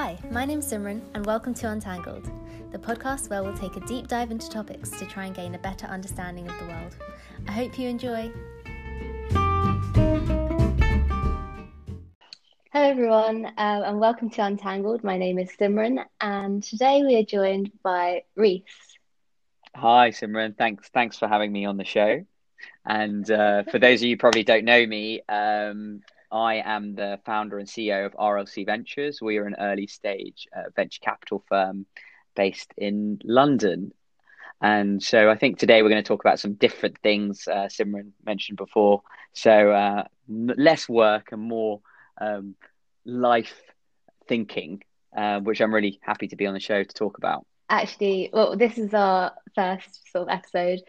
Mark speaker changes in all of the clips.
Speaker 1: Hi, my name's Simran, and welcome to Untangled, the podcast where we'll take a deep dive into topics to try and gain a better understanding of the world. I hope you enjoy. Hello, everyone, um, and welcome to Untangled. My name is Simran, and today we are joined by Reese.
Speaker 2: Hi, Simran. Thanks, thanks for having me on the show. And uh, for those of you who probably don't know me, um, I am the founder and CEO of RLC Ventures. We are an early stage uh, venture capital firm based in London. And so I think today we're going to talk about some different things uh, Simran mentioned before. So uh, less work and more um, life thinking, uh, which I'm really happy to be on the show to talk about.
Speaker 1: Actually, well, this is our first sort of episode.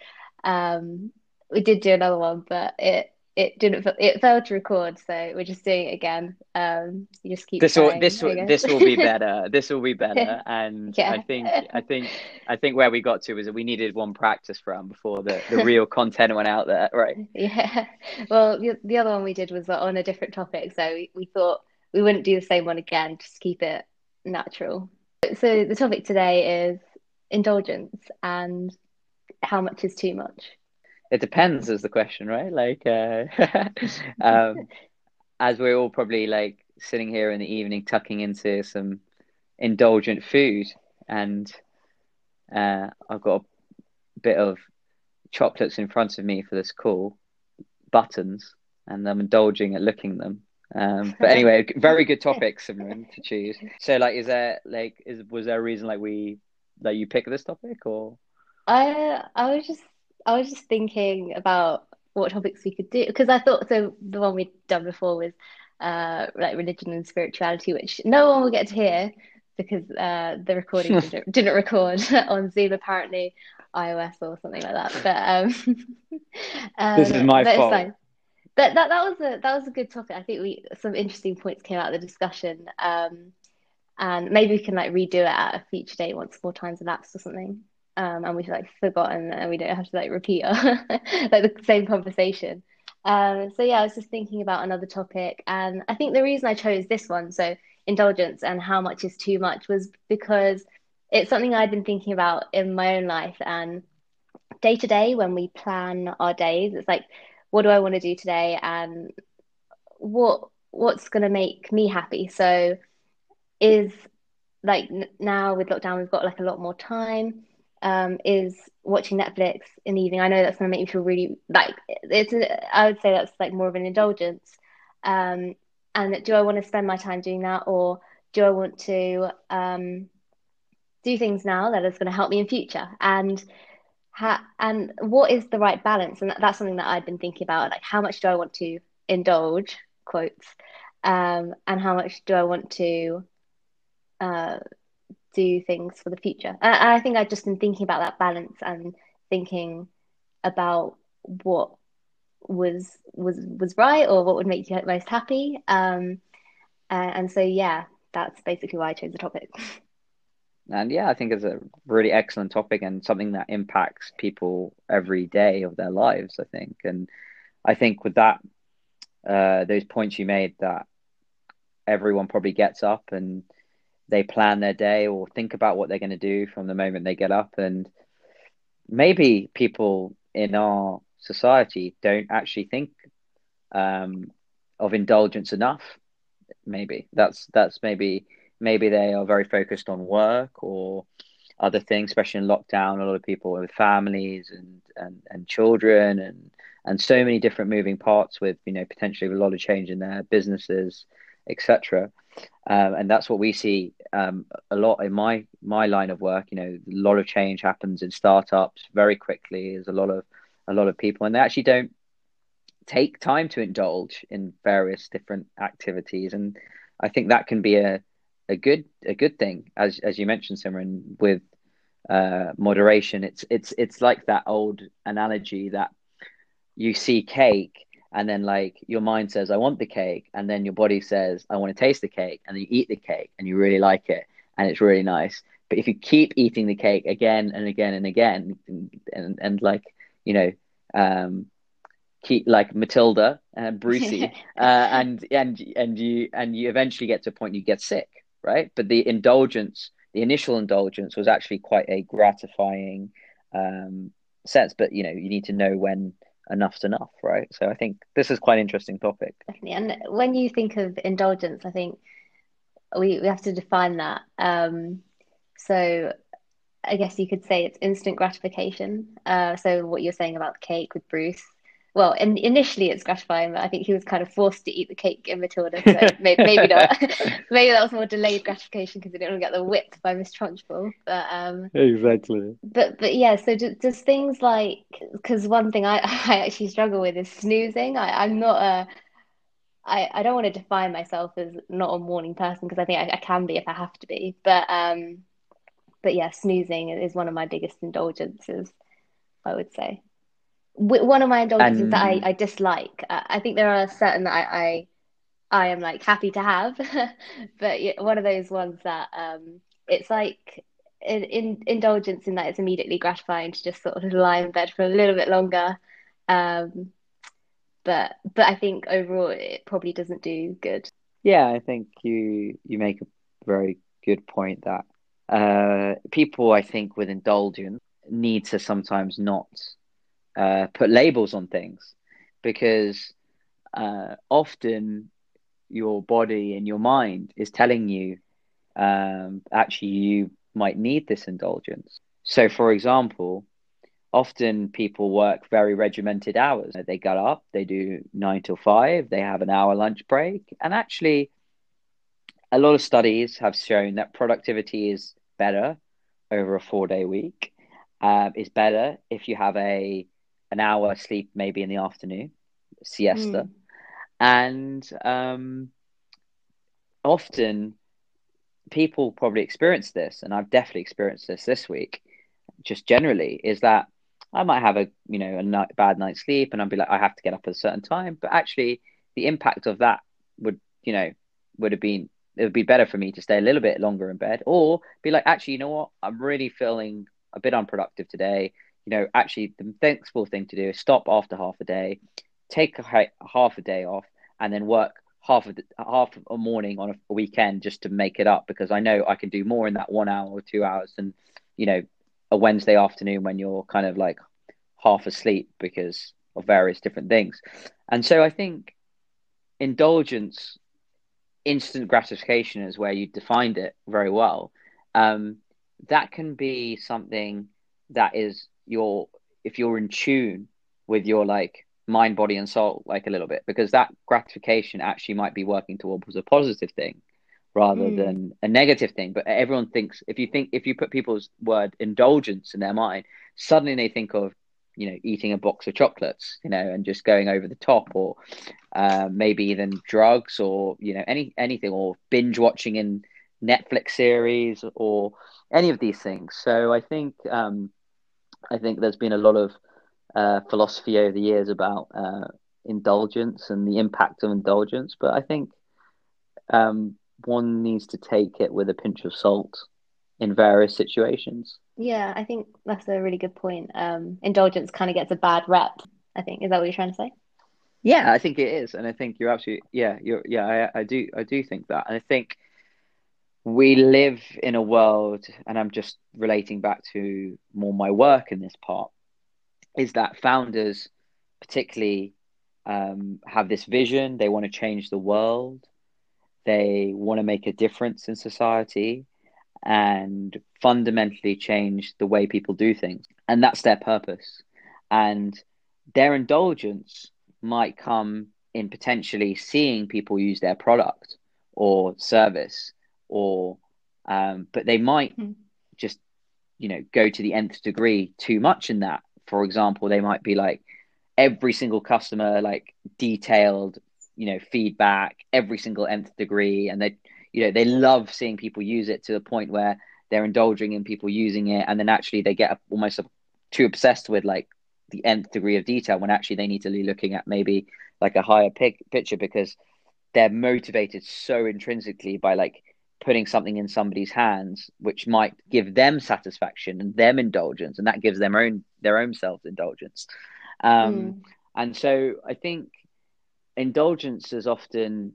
Speaker 1: Um, we did do another one, but it it didn't it failed to record so we're just doing it again. Um you just keep
Speaker 2: this will this will this will be better. This will be better. And yeah. i think i think i think where we got to was that we needed one practice run before the the real content went out there. Right.
Speaker 1: Yeah. Well the, the other one we did was on a different topic so we, we thought we wouldn't do the same one again just keep it natural. So the topic today is indulgence and how much is too much
Speaker 2: it depends is the question right? Like uh, um, as we're all probably like sitting here in the evening tucking into some indulgent food and uh, i've got a bit of chocolates in front of me for this call buttons and i'm indulging at looking them. Um, but anyway very good topics Simran, to choose. So like is there like is was there a reason like we that you pick this topic or?
Speaker 1: I i was just I was just thinking about what topics we could do because I thought so. The one we'd done before was uh, like religion and spirituality, which no one will get to hear because uh, the recording didn't, didn't, record on Zoom. Apparently, iOS or something like that. But um,
Speaker 2: um this is my fault.
Speaker 1: But that that was a that was a good topic. I think we some interesting points came out of the discussion. Um, and maybe we can like redo it at a future date once more times elapsed or something um, and we've like forgotten and we don't have to like repeat our, like the same conversation. Um, so yeah, I was just thinking about another topic, and I think the reason I chose this one, so indulgence and how much is too much, was because it's something I've been thinking about in my own life and day to day when we plan our days. It's like, what do I want to do today, and what what's going to make me happy. So, is like now with lockdown, we've got like a lot more time um, is watching Netflix in the evening. I know that's going to make me feel really like it's. A, I would say that's like more of an indulgence. Um, and do I want to spend my time doing that, or do I want to um, do things now that is going to help me in future? And ha- and what is the right balance? And that, that's something that I've been thinking about. Like, how much do I want to indulge? Quotes. Um, and how much do I want to uh, do things for the future. And I think I've just been thinking about that balance and thinking about what was was was right or what would make you most happy. Um, and so yeah, that's basically why I chose the topic.
Speaker 2: And yeah, I think it's a really excellent topic and something that impacts people every day of their lives. I think, and I think with that, uh, those points you made that everyone probably gets up and they plan their day or think about what they're going to do from the moment they get up. And maybe people in our society don't actually think um, of indulgence enough. Maybe that's that's maybe maybe they are very focused on work or other things especially in lockdown a lot of people with families and and, and children and and so many different moving parts with you know potentially a lot of change in their businesses etc um, and that's what we see um, a lot in my my line of work. You know, a lot of change happens in startups very quickly. There's a lot of a lot of people, and they actually don't take time to indulge in various different activities. And I think that can be a a good a good thing, as as you mentioned, Simran, with uh, moderation. It's it's it's like that old analogy that you see cake and then like your mind says i want the cake and then your body says i want to taste the cake and then you eat the cake and you really like it and it's really nice but if you keep eating the cake again and again and again and and, and like you know um keep like matilda and brucey uh, and and and you and you eventually get to a point you get sick right? But the indulgence, the initial indulgence, was actually quite a gratifying um, sense. But you know, you need to know when enough's enough, right? So I think this is quite an interesting topic.
Speaker 1: Definitely. And when you think of indulgence, I think we we have to define that. Um, so I guess you could say it's instant gratification. Uh, so what you're saying about the cake with Bruce. Well, in, initially it's gratifying, but I think he was kind of forced to eat the cake in Matilda, so maybe, maybe not. maybe that was more delayed gratification because he didn't get the whip by Miss Trunchbull. But um,
Speaker 2: exactly.
Speaker 1: But but yeah, so just, just things like because one thing I I actually struggle with is snoozing. I I'm not a I, I don't want to define myself as not a morning person because I think I, I, can be if I have to be. But um, but yeah, snoozing is one of my biggest indulgences, I would say. One of my indulgences that I, I dislike. I think there are certain that I, I, I am like happy to have, but one of those ones that um, it's like in, in, indulgence in that it's immediately gratifying to just sort of lie in bed for a little bit longer. Um, but but I think overall it probably doesn't do good.
Speaker 2: Yeah, I think you you make a very good point that uh, people, I think, with indulgence need to sometimes not uh, put labels on things because uh, often your body and your mind is telling you um, actually you might need this indulgence. So, for example, often people work very regimented hours. They get up, they do nine till five, they have an hour lunch break, and actually, a lot of studies have shown that productivity is better over a four day week. Um, is better if you have a an hour sleep maybe in the afternoon, siesta, mm. and um, often people probably experience this, and I've definitely experienced this this week. Just generally, is that I might have a you know a night, bad night's sleep, and I'd be like I have to get up at a certain time, but actually the impact of that would you know would have been it would be better for me to stay a little bit longer in bed or be like, actually, you know what? I'm really feeling a bit unproductive today. You know, actually, the sensible thing to do is stop after half a day, take a, half a day off, and then work half of the, half a morning on a weekend just to make it up because I know I can do more in that one hour or two hours than you know a Wednesday afternoon when you're kind of like half asleep because of various different things. And so I think indulgence instant gratification is where you defined it very well. Um, that can be something that is your if you're in tune with your like mind, body, and soul, like a little bit, because that gratification actually might be working towards a positive thing rather mm. than a negative thing. But everyone thinks if you think if you put people's word indulgence in their mind, suddenly they think of you know eating a box of chocolates you know and just going over the top or uh, maybe even drugs or you know any anything or binge watching in netflix series or any of these things so i think um, i think there's been a lot of uh, philosophy over the years about uh, indulgence and the impact of indulgence but i think um, one needs to take it with a pinch of salt in various situations
Speaker 1: yeah, I think that's a really good point. Um, indulgence kind of gets a bad rep. I think is that what you're trying to say?
Speaker 2: Yeah, I think it is, and I think you're absolutely yeah, you're yeah, I, I do I do think that, and I think we live in a world, and I'm just relating back to more my work in this part, is that founders, particularly, um, have this vision. They want to change the world. They want to make a difference in society and fundamentally change the way people do things. And that's their purpose. And their indulgence might come in potentially seeing people use their product or service or um, but they might mm. just you know go to the nth degree too much in that. For example they might be like every single customer like detailed you know feedback every single nth degree. And they you know they love seeing people use it to the point where they're indulging in people using it. And then actually they get almost too obsessed with like the nth degree of detail when actually they need to be looking at maybe like a higher pic- picture because they're motivated so intrinsically by like putting something in somebody's hands which might give them satisfaction and them indulgence and that gives them own their own self indulgence um, mm. and so i think indulgence is often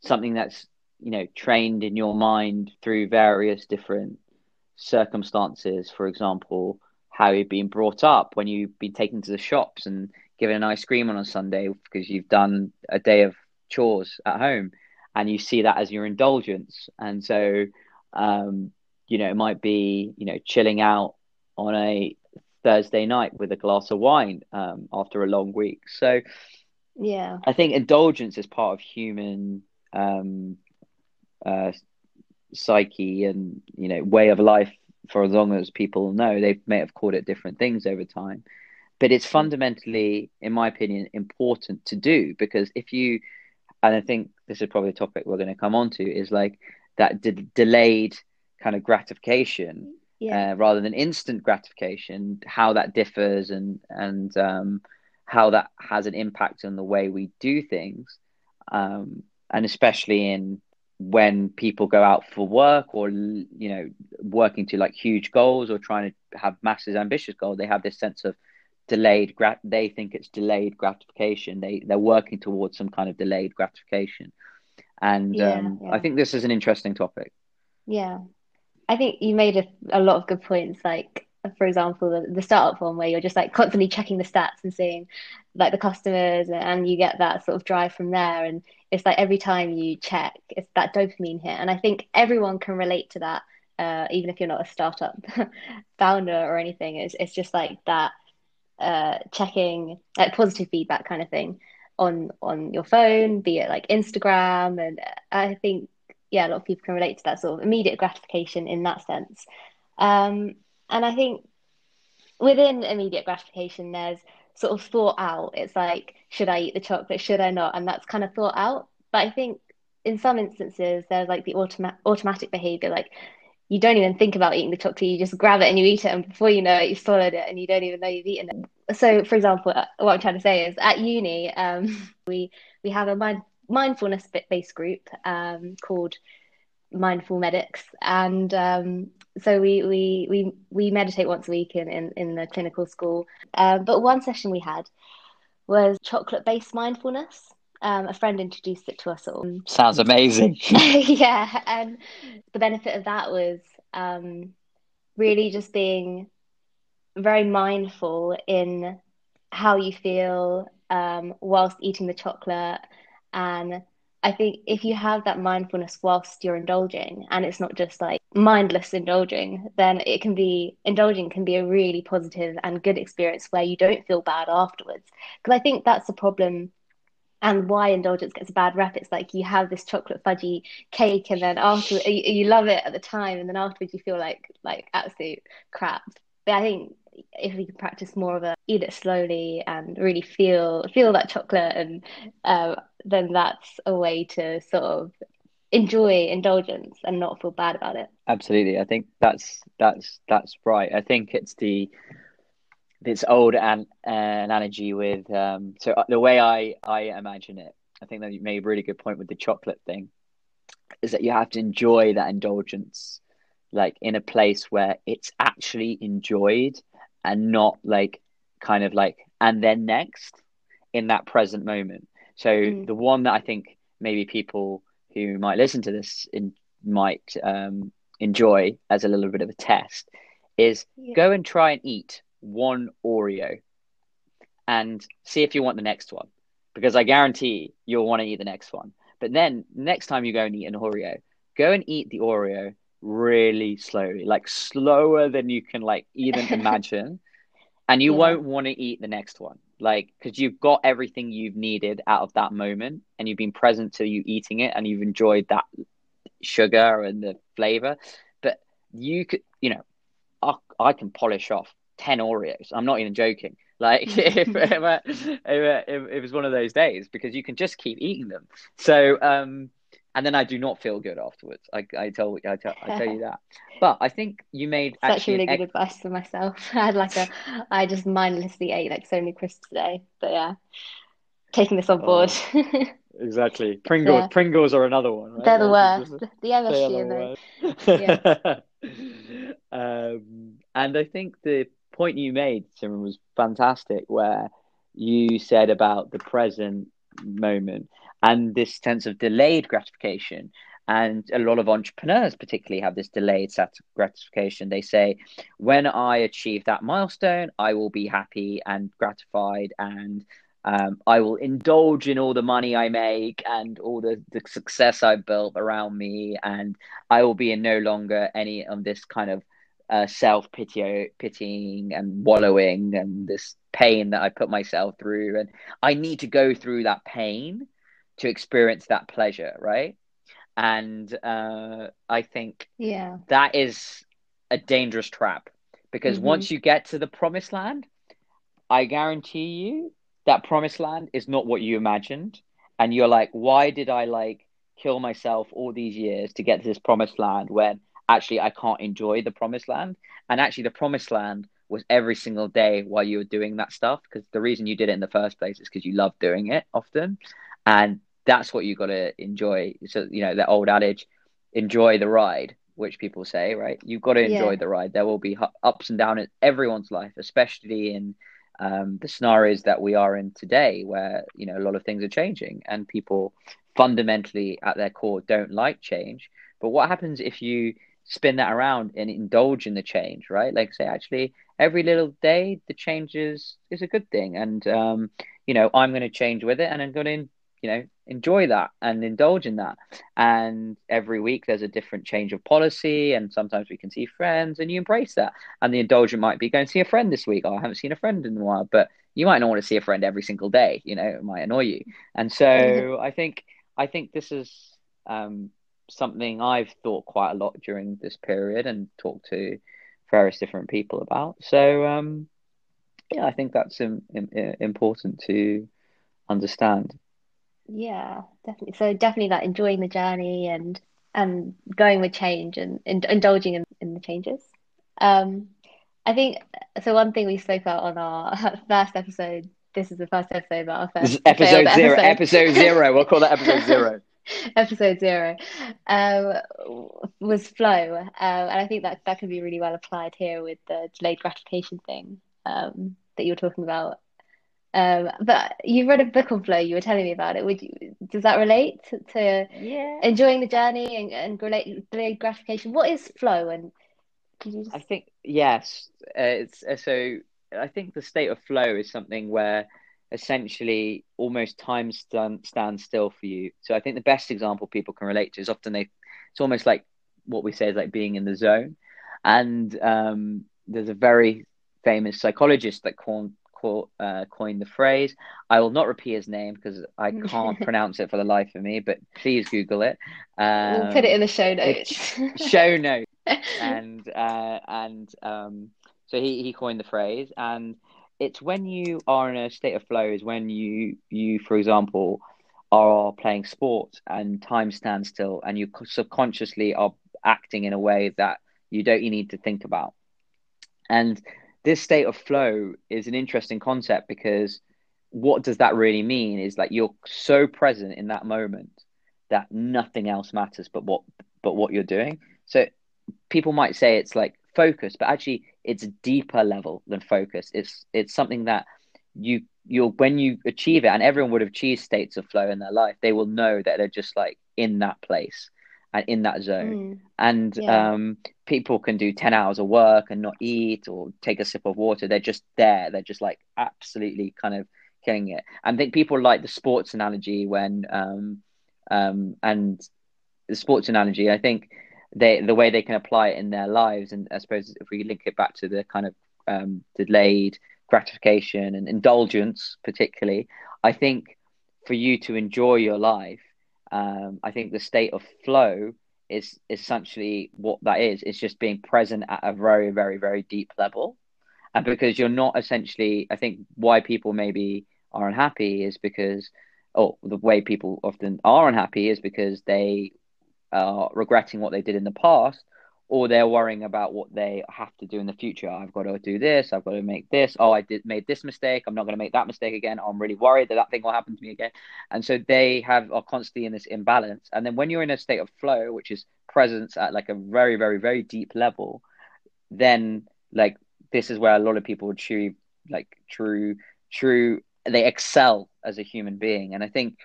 Speaker 2: something that's you know trained in your mind through various different circumstances. For example how you've been brought up when you've been taken to the shops and given an ice cream on a sunday because you've done a day of chores at home and you see that as your indulgence. And so um, you know it might be you know chilling out on a thursday night with a glass of wine um, after a long week. So
Speaker 1: yeah.
Speaker 2: I think indulgence is part of human um, uh, psyche and you know way of life for as long as people know. They may have called it different things over time. But it's fundamentally in my opinion important to do because if you and i think this is probably a topic we're going to come on to is like that de- delayed kind of gratification
Speaker 1: yeah.
Speaker 2: uh, rather than instant gratification how that differs and and um, how that has an impact on the way we do things um, and especially in when people go out for work or you know working to like huge goals or trying to have massive ambitious goals they have this sense of delayed grat they think it's delayed gratification they they're working towards some kind of delayed gratification and
Speaker 1: Yeah,
Speaker 2: um,
Speaker 1: yeah.
Speaker 2: i think this is an interesting topic
Speaker 1: Yeah. I think you made a, a lot of good points. Like, for example, the, the startup one where you're just like constantly checking the stats and seeing like the customers, and you get that sort of drive from there. And it's like every time you check, it's that dopamine hit. And I think everyone can relate to that, uh, even if you're not a startup founder or anything. It's it's just like that uh, checking like positive feedback kind of thing on on your phone, be it like Instagram, and I think yeah, a lot of people can relate to that sort of immediate gratification in that sense. Um, and I think within immediate gratification, there's sort of thought out. It's like, should I eat the chocolate? Should I not? And that's kind of thought out. But I think in some instances, there's like the automa automatic behavior, like you don't even think about eating the chocolate, you just grab it and you eat it, and before you know it, you've swallowed it and you don't even know you've eaten it. So, for example, uh, what I'm trying to say is at uni, um, we we have a mind mindfulness based group um, called Mindful Medics, and um, so we we we we meditate once a week in in, in the clinical school. Um, but one session we had was chocolate based mindfulness. Um, a friend introduced it to us all.
Speaker 2: sounds amazing
Speaker 1: yeah, and the benefit of that was um, really just being very mindful in how you feel um, whilst eating the chocolate. And I think if you have that mindfulness whilst you're indulging, and it's not just like mindless indulging, then it can be indulging can be a really positive and good experience where you don't feel bad afterwards. Because I think that's the problem and why indulgence gets a bad rep. It's like you have this chocolate fudgy cake, and then after you, you love it at the time, and then afterwards you feel like like absolute crap. But I think if we could practice more of a eat it slowly and really feel feel that chocolate, and uh, then that's a way to sort of enjoy indulgence and not feel bad about it.
Speaker 2: Absolutely, I think that's that's that's right. I think it's the this old an, uh, analogy with um, so the way I I imagine it. I think that you made a really good point with the chocolate thing, is that you have to enjoy that indulgence, like in a place where it's actually enjoyed, and not like kind of like and then next in that present moment. So
Speaker 1: Mm.
Speaker 2: the one that I think maybe people who might listen to this in, might um, enjoy as a little bit of a test is
Speaker 1: Yeah.
Speaker 2: go and try and eat one Oreo and see if you want the next one. Because I guarantee you'll want to eat the next one. But then next time you go and eat an Oreo, go and eat the Oreo really slowly, like slower than you can like even imagine. And you
Speaker 1: Yeah.
Speaker 2: won't want to eat the next one. Like, because you've got everything you've needed out of that moment and you've been present to you eating it and you've enjoyed that sugar and the flavor. But you could, you know, I, I can polish off 10 Oreos. I'm not even joking. Like if, if, if, it was one of those days because you can just keep eating them. So, um, and then I do not feel good afterwards. I, I tell I tell I tell you that. But I think you made
Speaker 1: It's actually really good advice for myself. I had like a, I just mindlessly ate like so many crisps today. But yeah, taking this on board.
Speaker 2: exactly Pringles.
Speaker 1: Yeah.
Speaker 2: Pringles are another one. Right?
Speaker 1: They're the worst.
Speaker 2: it's
Speaker 1: The
Speaker 2: They are
Speaker 1: MSG
Speaker 2: the worst. um, and I think the point you made, Simon, was fantastic. Where you said about the present moment and this sense of delayed gratification. And a lot of entrepreneurs, particularly, have this delayed gratification. They say, when I achieve that milestone, I will be happy and gratified, and um, I will indulge in all the money I make and all the, the success I've built around me, and I will be in no longer any of this kind of uh, self pitying and wallowing and this pain that I put myself through. And I need to go through that pain to experience that pleasure, right? And uh, I think
Speaker 1: yeah,
Speaker 2: that is a dangerous trap because mm-hmm. once you get to the promised land, I guarantee you that promised land is not what you imagined. And you're like, why did I like kill myself all these years to get to this promised land when actually I can't enjoy the promised land? And actually, the promised land was every single day while you were doing that stuff because the reason you did it in the first place is because you love doing it often and that's what you got to enjoy. So you know the old adage, enjoy the ride, which people say, right? You've got to enjoy yeah. the ride. There will be ups and downs in everyone's life, especially in um, the scenarios that we are in today, where you know a lot of things are changing and people fundamentally at their core don't like change. But what happens if you spin that around and indulge in the change, right? Like say, actually, every little day the changes is is a good thing, and um, you know I'm going to change with it, and I'm going to you know enjoy that and indulge in that. And every week there's a different change of policy and sometimes we can see friends and you embrace that. And the indulgent might be going to see a friend this week. Oh, i haven't seen a friend in a while but you might not want to see a friend every single day you know it might annoy you. And so mm-hmm. i think i think this is um, something i've thought quite a lot during this period and talked to various different people about so um, yeah i think that's in, in, important to understand
Speaker 1: yeah, definitely. So definitely like enjoying the journey and and going with change and, and indulging in, in the changes. Um, I think so. One thing we spoke about on our first episode. This is the first episode about our first
Speaker 2: episode zero. Episode. episode zero. We'll call that episode zero.
Speaker 1: episode zero um, was flow, um, and I think that that can be really well applied here with the delayed gratification thing um, that you're talking about. Um, but you read a book on flow. You were telling me about it. Would you? Does that relate to,
Speaker 2: yeah.
Speaker 1: enjoying the journey and and relate, delayed gratification? What is flow? And
Speaker 2: just... I think yes. Uh, it's uh, so. I think the state of flow is something where essentially almost time stand, stands still for you. So I think the best example people can relate to is often they. It's almost like what we say is like being in the zone, and um, there's a very famous psychologist that called uh, coined the phrase. I will not repeat his name because I can't pronounce it for the life of me, but please Google it.
Speaker 1: Um, we'll put it in the show notes.
Speaker 2: show notes. and uh, and um, so he, he coined the phrase, and it's when you are in a state of flow is when you you for example are playing sports and time stands still, and you subconsciously are acting in a way that you don't you need to think about, and this state of flow is an interesting concept because what does that really mean is like you're so present in that moment that nothing else matters but what but what you're doing. So people might say it's like focus but actually it's a deeper level than focus it's it's something that you you'll when you achieve it and everyone would have achieved states of flow in their life they will know that they're just like in that place and in that zone. Mm. And yeah. um, people can do 10 hours of work and not eat or take a sip of water. They're just there. They're just like absolutely kind of killing it. And I think people like the sports analogy when, um, um, and the sports analogy, I think they, the way they can apply it in their lives. And I suppose if we link it back to the kind of um, delayed gratification and indulgence, particularly, I think for you to enjoy your life, um, I think the state of flow is essentially what that is. It's just being present at a very, very, very deep level. And because you're not essentially, I think why people maybe are unhappy is because, oh, the way people often are unhappy is because they are regretting what they did in the past or they're worrying about what they have to do in the future. I've got to do this. I've got to make this. Oh, I did made this mistake. I'm not going to make that mistake again. I'm really worried that that thing will happen to me again. And so they have are constantly in this imbalance. And then when you're in a state of flow, which is presence at like a very, very, very deep level, then like this is where a lot of people achieve like true, true. They excel as a human being. And I think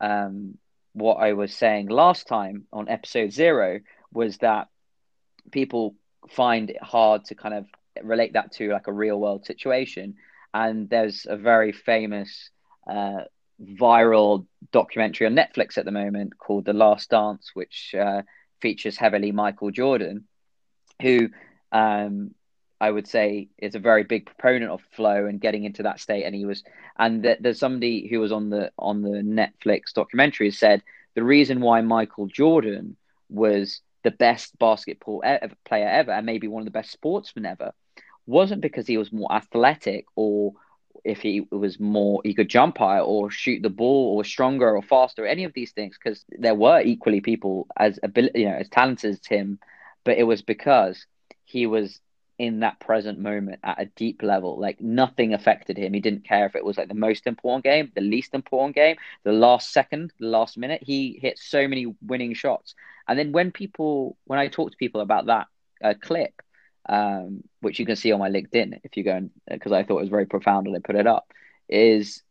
Speaker 2: um, what I was saying last time on episode zero was that people find it hard to kind of relate that to like a real world situation. And there's a very famous uh, viral documentary on Netflix at the moment called The Last Dance, which uh, features heavily Michael Jordan, who um, I would say is a very big proponent of flow and getting into that state. And he was, and th- there's somebody who was on the on the Netflix documentary said the reason why Michael Jordan was the best basketball player ever and maybe one of the best sportsmen ever wasn't because he was more athletic or if he was more he could jump higher or shoot the ball or stronger or faster any of these things because there were equally people as ability you know as talented as him but it was because he was in that present moment at a deep level. Like nothing affected him. He didn't care if it was like the most important game the least important game the last second the last minute. He hit so many winning shots. And then when people when i talk to people about that uh, clip um, which you can see on my LinkedIn if you go and because I thought it was very profound and I put it up, is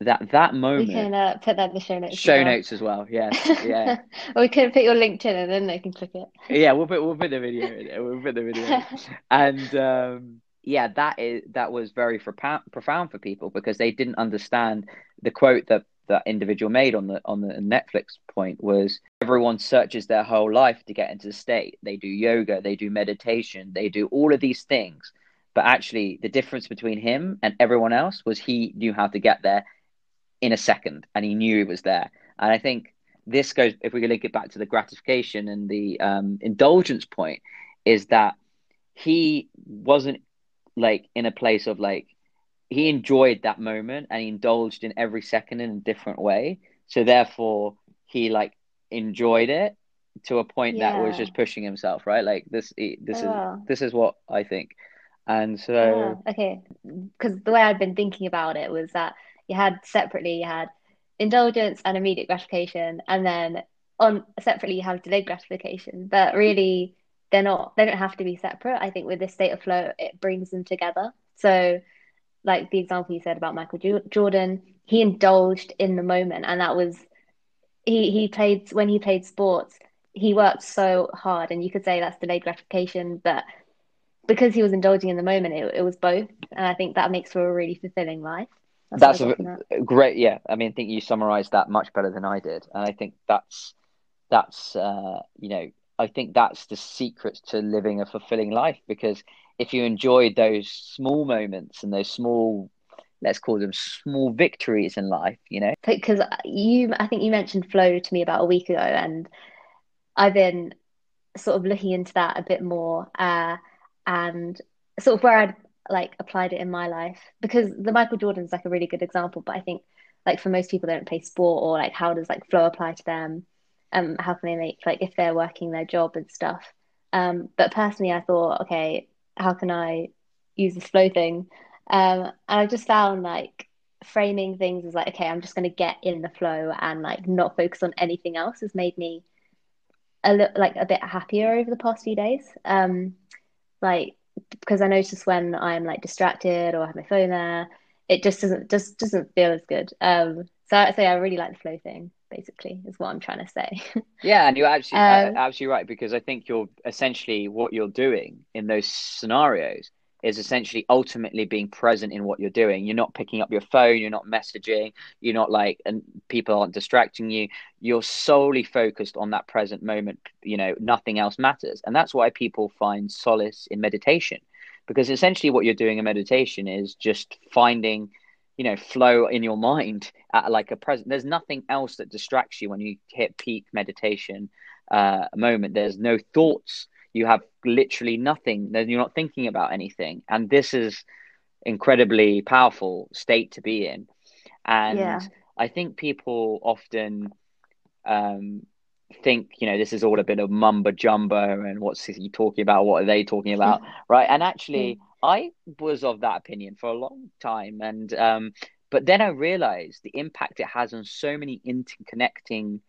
Speaker 2: that that moment.
Speaker 1: We can uh, put that in the show notes.
Speaker 2: Show as well. notes as well. Yes, yeah.
Speaker 1: or we can put your LinkedIn and then they can click it.
Speaker 2: yeah, we'll put we'll put the video in. We'll put the video, and um, yeah, that is that was very profound profound for people because they didn't understand the quote that that individual made on the on the Netflix point was everyone searches their whole life to get into the state. They do yoga, they do meditation, they do all of these things. But actually the difference between him and everyone else was he knew how to get there in a second and he knew he was there. And I think this goes if we link it back to the gratification and the um, indulgence point, is that he wasn't like in a place of like he enjoyed that moment and he indulged in every second in a different way. So therefore, he like enjoyed it to a point yeah. that was just pushing himself, right? Like this, this oh. is this is what I think. And so,
Speaker 1: oh, okay, because the way I'd been thinking about it was that you had separately, you had indulgence and immediate gratification, and then on separately you have delayed gratification. But really, they're not. They don't have to be separate. I think with this state of flow, it brings them together. So like the example you said about Michael Jordan, he indulged in the moment, and that was he he played when he played sports. He worked so hard, and you could say that's delayed gratification, but because he was indulging in the moment, it, it was both, and I think that makes for a really fulfilling life.
Speaker 2: That's, that's a, great, yeah. I mean, I think you summarized that much better than I did, and I think that's that's uh, you know, I think that's the secret to living a fulfilling life because if you enjoyed those small moments and those small let's call them small victories in life you know?
Speaker 1: Because you i think you mentioned flow to me about a week ago and i've been sort of looking into that a bit more uh, and sort of where i'd like applied it in my life because the michael jordan's like a really good example but i think like for most people they don't play sport or like how does like flow apply to them um how can they make like if they're working their job and stuff um but personally i thought okay how can I use this flow thing? Um, and I just found like framing things as like, okay, I'm just going to get in the flow and like not focus on anything else has made me a little like a bit happier over the past few days. Um, like because I notice when I'm like distracted or I have my phone there, it just doesn't just doesn't feel as good. Um, so I say I really like the flow thing basically is what i'm trying to say
Speaker 2: yeah and you're absolutely um, absolutely right because i think you're essentially what you're doing in those scenarios is essentially ultimately being present in what you're doing. You're not picking up your phone you're not messaging you're not like and people aren't distracting you. You're solely focused on that present moment you know nothing else matters. And that's why people find solace in meditation because essentially what you're doing in meditation is just finding you know flow in your mind at like a present. There's nothing else that distracts you when you hit peak meditation uh moment. There's no thoughts you have literally nothing then you're not thinking about anything. And this is incredibly powerful state to be in. And yeah. i think people often um think you know this is all a bit of mumbo jumbo and what's he talking about? What are they talking about? Right. And actually. I was of that opinion for a long time, and um, but then I realized the impact it has on so many interconnecting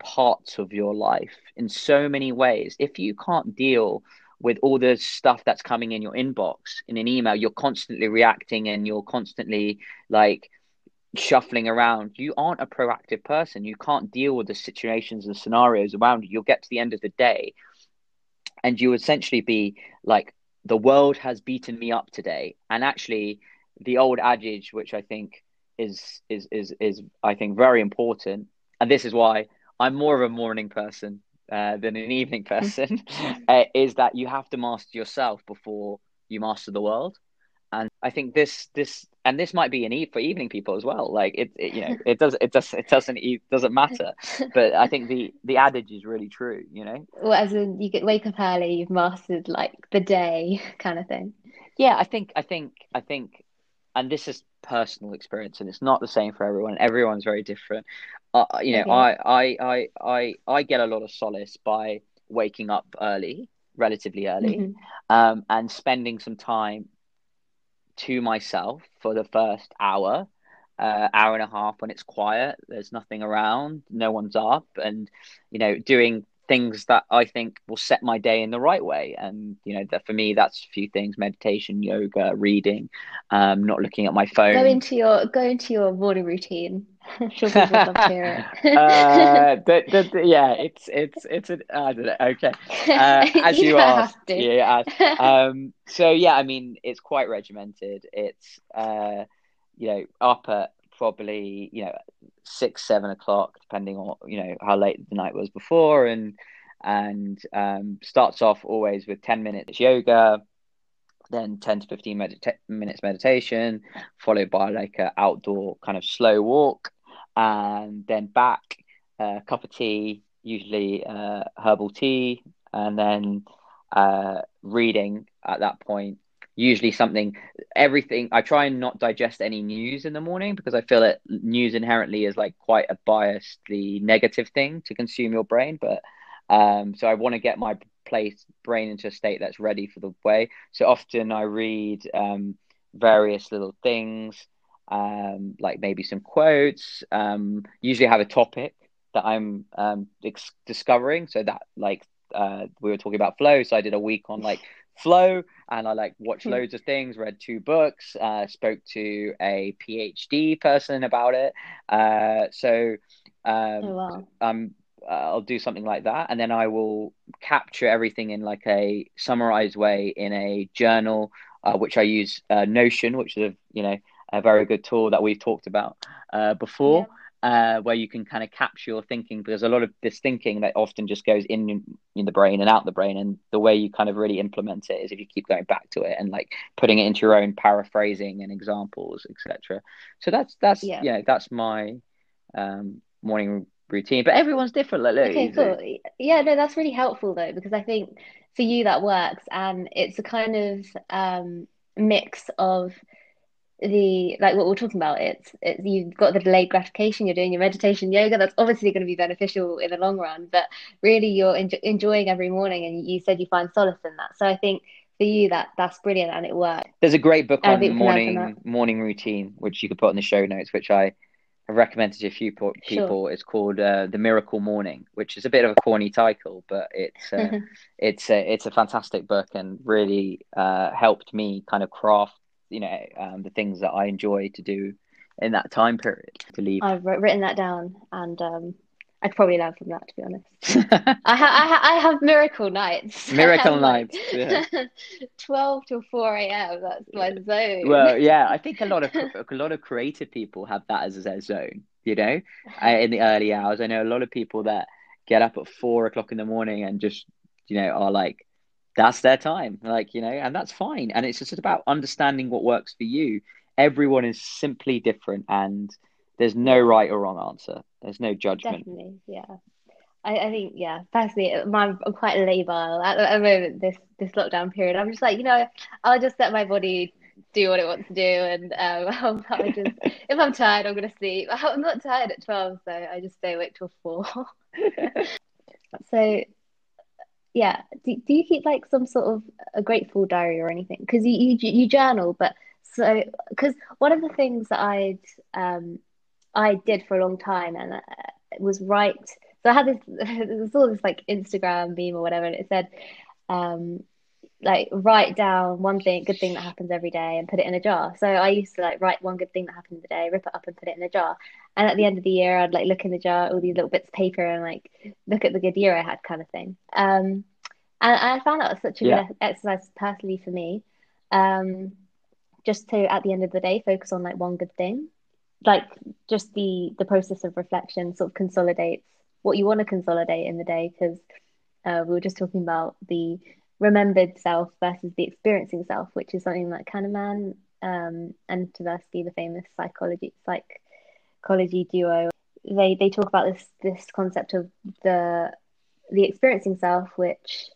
Speaker 2: parts of your life in so many ways. If you can't deal with all the stuff that's coming in your inbox in an email, you're constantly reacting and you're constantly like shuffling around, you aren't a proactive person. You can't deal with the situations and scenarios around you. You'll get to the end of the day and you essentially be like, the world has beaten me up today. And actually, the old adage, which I think is is is is I think very important, and this is why I'm more of a morning person uh, than an evening person, uh, is that you have to master yourself before you master the world and I think this this and this might be an eve for evening people as well. Like it, it you know, it does it does it doesn't it doesn't matter. But I think the the adage is really true. You know,
Speaker 1: well, as in you get wake up early, you've mastered like the day kind of thing.
Speaker 2: Yeah, I think I think I think, and this is personal experience, and it's not the same for everyone. Everyone's very different. Uh, you know, okay. I, I I I I get a lot of solace by waking up early relatively early mm-hmm. um, and spending some time to myself for the first hour, uh, hour and a half when it's quiet. There's nothing around, no one's up, and you know, doing things that I think will set my day in the right way. And you know, that for me, that's a few things: meditation, yoga, reading, um, not looking at my phone.
Speaker 1: Go into your go into your morning routine. sure people love to hear
Speaker 2: it. uh, the, the, the, yeah, it's it's it's an I don't know. Okay, uh, as you, you asked, yeah. Um, so yeah, I mean, it's quite regimented. It's uh, you know, up at probably you know six seven o'clock depending on you know how late the night was before. And and um, starts off always with 10 minutes yoga then 10 to 15 medita- minutes meditation followed by like a outdoor kind of slow walk and then back a uh, cup of tea usually uh, herbal tea and then uh, reading at that point usually something everything i try and not digest any news in the morning because i feel that news inherently is like quite a biased the negative thing to consume your brain but um so i want to get my place brain into a state that's ready for the way. So often i read um various little things um like maybe some quotes um usually have a topic that i'm um ex- discovering. So that like uh we were talking about flow. So i did a week on like flow and I like watched hmm. loads of things, read two books, uh, spoke to a PhD person about it. Uh, so um, oh, wow. um, uh, I'll do something like that, and then I will capture everything in like a summarized way in a journal, uh, which I use uh, Notion, which is a you know a very good tool that we've talked about uh, before. Yeah uh, where you can kind of capture your thinking because a lot of this thinking that often just goes in in the brain and out the brain and the way you kind of really implement it is if you keep going back to it and like putting it into your own paraphrasing and examples etc so that's that's yeah. yeah that's my um, morning routine. But everyone's different like
Speaker 1: okay cool. yeah no that's really helpful though because i think for you that works and it's a kind of um, mix of the like what we're talking about it's, it's you've got the delayed gratification you're doing your meditation yoga that's obviously going to be beneficial in the long run but really you're en- enjoying every morning and you said you find solace in that. So i think for you that that's brilliant and it works.
Speaker 2: There's a great book on morning morning routine which you could put in the show notes which i have recommended to a few people sure. it's called uh, the miracle morning which is a bit of a corny title but it's uh, it's a, it's a fantastic book and really uh, helped me kind of craft you know um, the things that I enjoy to do in that time period to leave.
Speaker 1: I've written that down, and um, I'd probably learn from that. To be honest, I, ha- I, ha- I have miracle nights.
Speaker 2: Miracle nights.
Speaker 1: Yeah. Twelve till four a.m. That's my zone.
Speaker 2: Well, yeah, I think a lot of a lot of creative people have that as their zone. You know, in the early hours. I know a lot of people that get up at four o'clock in the morning and just you know are like that's their time like you know and that's fine. And it's just about understanding what works for you. Everyone is simply different and there's no right or wrong answer. There's no judgment.
Speaker 1: Definitely yeah. I, I think yeah personally I'm, I'm quite labile at, the moment this this lockdown period. I'm just like you know I'll just let my body do what it wants to do and um, i just if I'm tired I'm gonna sleep. I'm not tired at 12 so I just stay awake till 4 so yeah do, do you keep like some sort of a grateful diary or anything because you, you you journal but so because one of the things that i'd um i did for a long time and uh, was write so i had this there's all this like instagram meme or whatever and it said um like write down one thing, good thing that happens every day, and put it in a jar. So I used to like write one good thing that happened in the day, rip it up, and put it in a jar. And at the end of the year, I'd like look in the jar, all these little bits of paper, and like look at the good year I had, kind of thing. Um, and I found that was such a
Speaker 2: Yeah.
Speaker 1: good exercise personally for me. Um, just to at the end of the day focus on like one good thing, like just the the process of reflection sort of consolidates what you want to consolidate in the day because uh, we were just talking about the remembered self versus the experiencing self, which is something that Kahneman um, and Tversky, the famous psychology psychology duo. They they talk about this this concept of the the experiencing self, which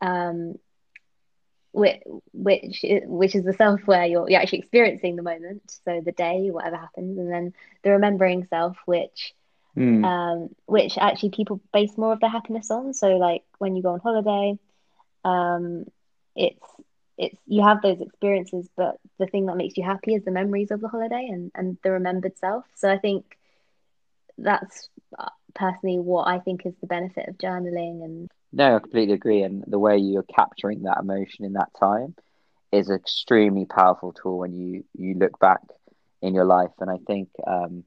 Speaker 1: um, which which which is the self where you're you're actually experiencing the moment, so the day, whatever happens, and then the remembering self, which
Speaker 2: Mm.
Speaker 1: um, which actually people base more of their happiness on. So like when you go on holiday, um, it's it's you have those experiences, but the thing that makes you happy is the memories of the holiday and and the remembered self. So I think that's uh, personally what I think is the benefit of journaling and
Speaker 2: No, I completely agree. And the way you're capturing that emotion in that time is an extremely powerful tool when you you look back in your life. And I think um,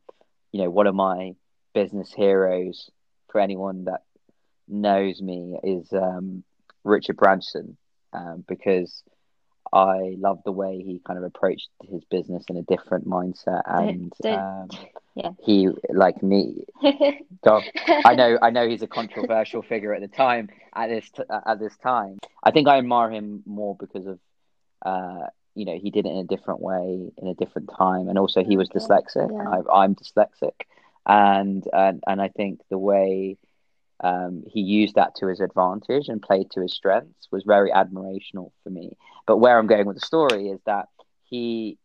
Speaker 2: you know, one of my business heroes for anyone that knows me is um, Richard Branson, um, because I love the way he kind of approached his business in a different mindset, and
Speaker 1: don't-
Speaker 2: um,
Speaker 1: yeah.
Speaker 2: he like me. God, I know, I know he's a controversial figure at the time. At this t- at this time, I think I admire him more because of, uh, you know, he did it in a different way, in a different time, and also he was
Speaker 1: Okay,
Speaker 2: dyslexic.
Speaker 1: yeah.
Speaker 2: I, I'm dyslexic, and and and I think the way um, he used that to his advantage and played to his strengths was very admirational for me. But where I'm going with the story is that he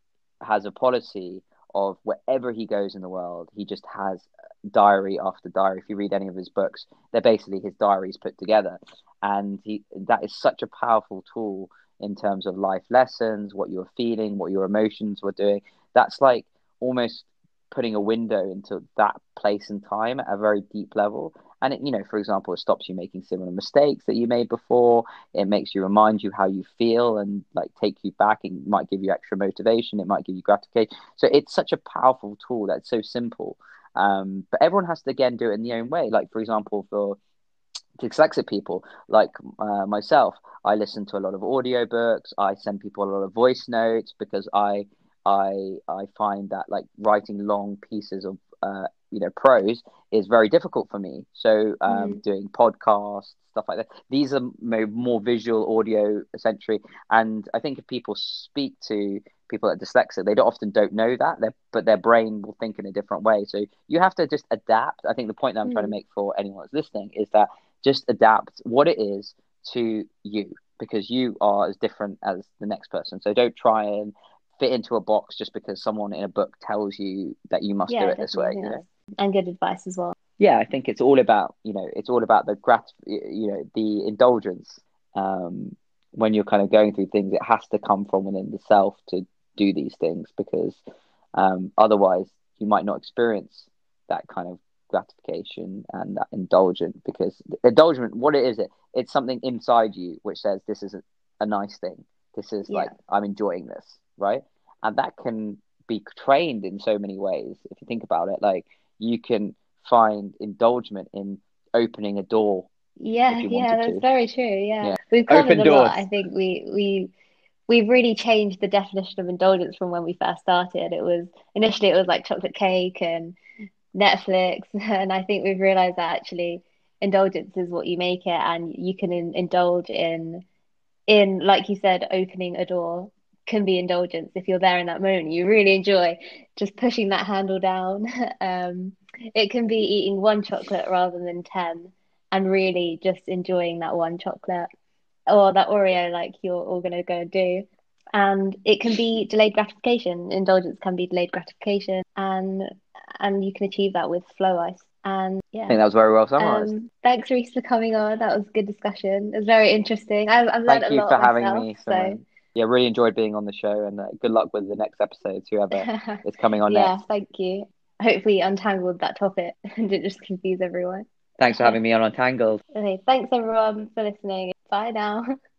Speaker 2: has a policy of wherever he goes in the world, he just has diary after diary. If you read any of his books, they're basically his diaries put together, and he that is such a powerful tool in terms of life lessons, what you're feeling, what your emotions were doing. That's like almost putting a window into that place and time at a very deep level. And it, you know, for example, it stops you making similar mistakes that you made before. It makes you remind you how you feel and like take you back. It might give you extra motivation. It might give you gratification. So it's such a powerful tool that's so simple. Um, but everyone has to again do it in their own way. Like for example, for dyslexic people like uh, myself, I listen to a lot of audiobooks. I send people a lot of voice notes because I I I find that like writing long pieces of uh, you know prose is very difficult for me. So um,
Speaker 1: Mm.
Speaker 2: doing podcasts stuff like that. These are more visual audio centric, and I think if people speak to people that are dyslexic, they don't, often don't know that, They're, but their brain will think in a different way. So you have to just adapt. I think the point that I'm trying to
Speaker 1: Mm.
Speaker 2: make for anyone that's listening is that just adapt what it is to you because you are as different as the next person. So don't try and fit into a box just because someone in a book tells you that you must
Speaker 1: yeah,
Speaker 2: do it this way. You
Speaker 1: yeah.
Speaker 2: know?
Speaker 1: and good advice as well.
Speaker 2: Yeah, I think it's all about you know it's all about the grat you know the indulgence. Um, when you're kind of going through things, it has to come from within the self to do these things because um, otherwise you might not experience that kind of gratification and that indulgent because indulgent what it is it it's something inside you which says this is a, a nice thing this is
Speaker 1: Yeah.
Speaker 2: like i'm enjoying this right and that can be trained in so many ways if you think about it like you can find indulgement in opening a door
Speaker 1: Yeah, yeah, that's
Speaker 2: to.
Speaker 1: very true. Yeah.
Speaker 2: Yeah.
Speaker 1: We've covered
Speaker 2: Open
Speaker 1: a lot. I think we we we've really changed the definition of indulgence from when we first started. It was initially it was like chocolate cake and Netflix, and I think we've realized that actually indulgence is what you make it, and you can in, indulge in in like you said, opening a door can be indulgence if you're there in that moment. You really enjoy just pushing that handle down. Um, it can be eating one chocolate rather than 10 and really just enjoying that one chocolate or that Oreo like you're all going to go and do. And it can be delayed gratification. Indulgence can be delayed gratification and and you can achieve that with flow ice. And yeah, I
Speaker 2: think that was very well summarized.
Speaker 1: Um, thanks, Reese, for coming on. That was a good discussion. It was very interesting. I've, I've learned
Speaker 2: Thank
Speaker 1: a
Speaker 2: you
Speaker 1: lot
Speaker 2: for having
Speaker 1: myself,
Speaker 2: me.
Speaker 1: so.
Speaker 2: Yeah, really enjoyed being on the show, and uh, good luck with the next episodes. Whoever is coming on next.
Speaker 1: yeah,
Speaker 2: next.
Speaker 1: thank you. Hopefully, untangled that topic and didn't just confuse everyone.
Speaker 2: Thanks for having me on Untangled.
Speaker 1: Okay, thanks everyone for listening. Bye now.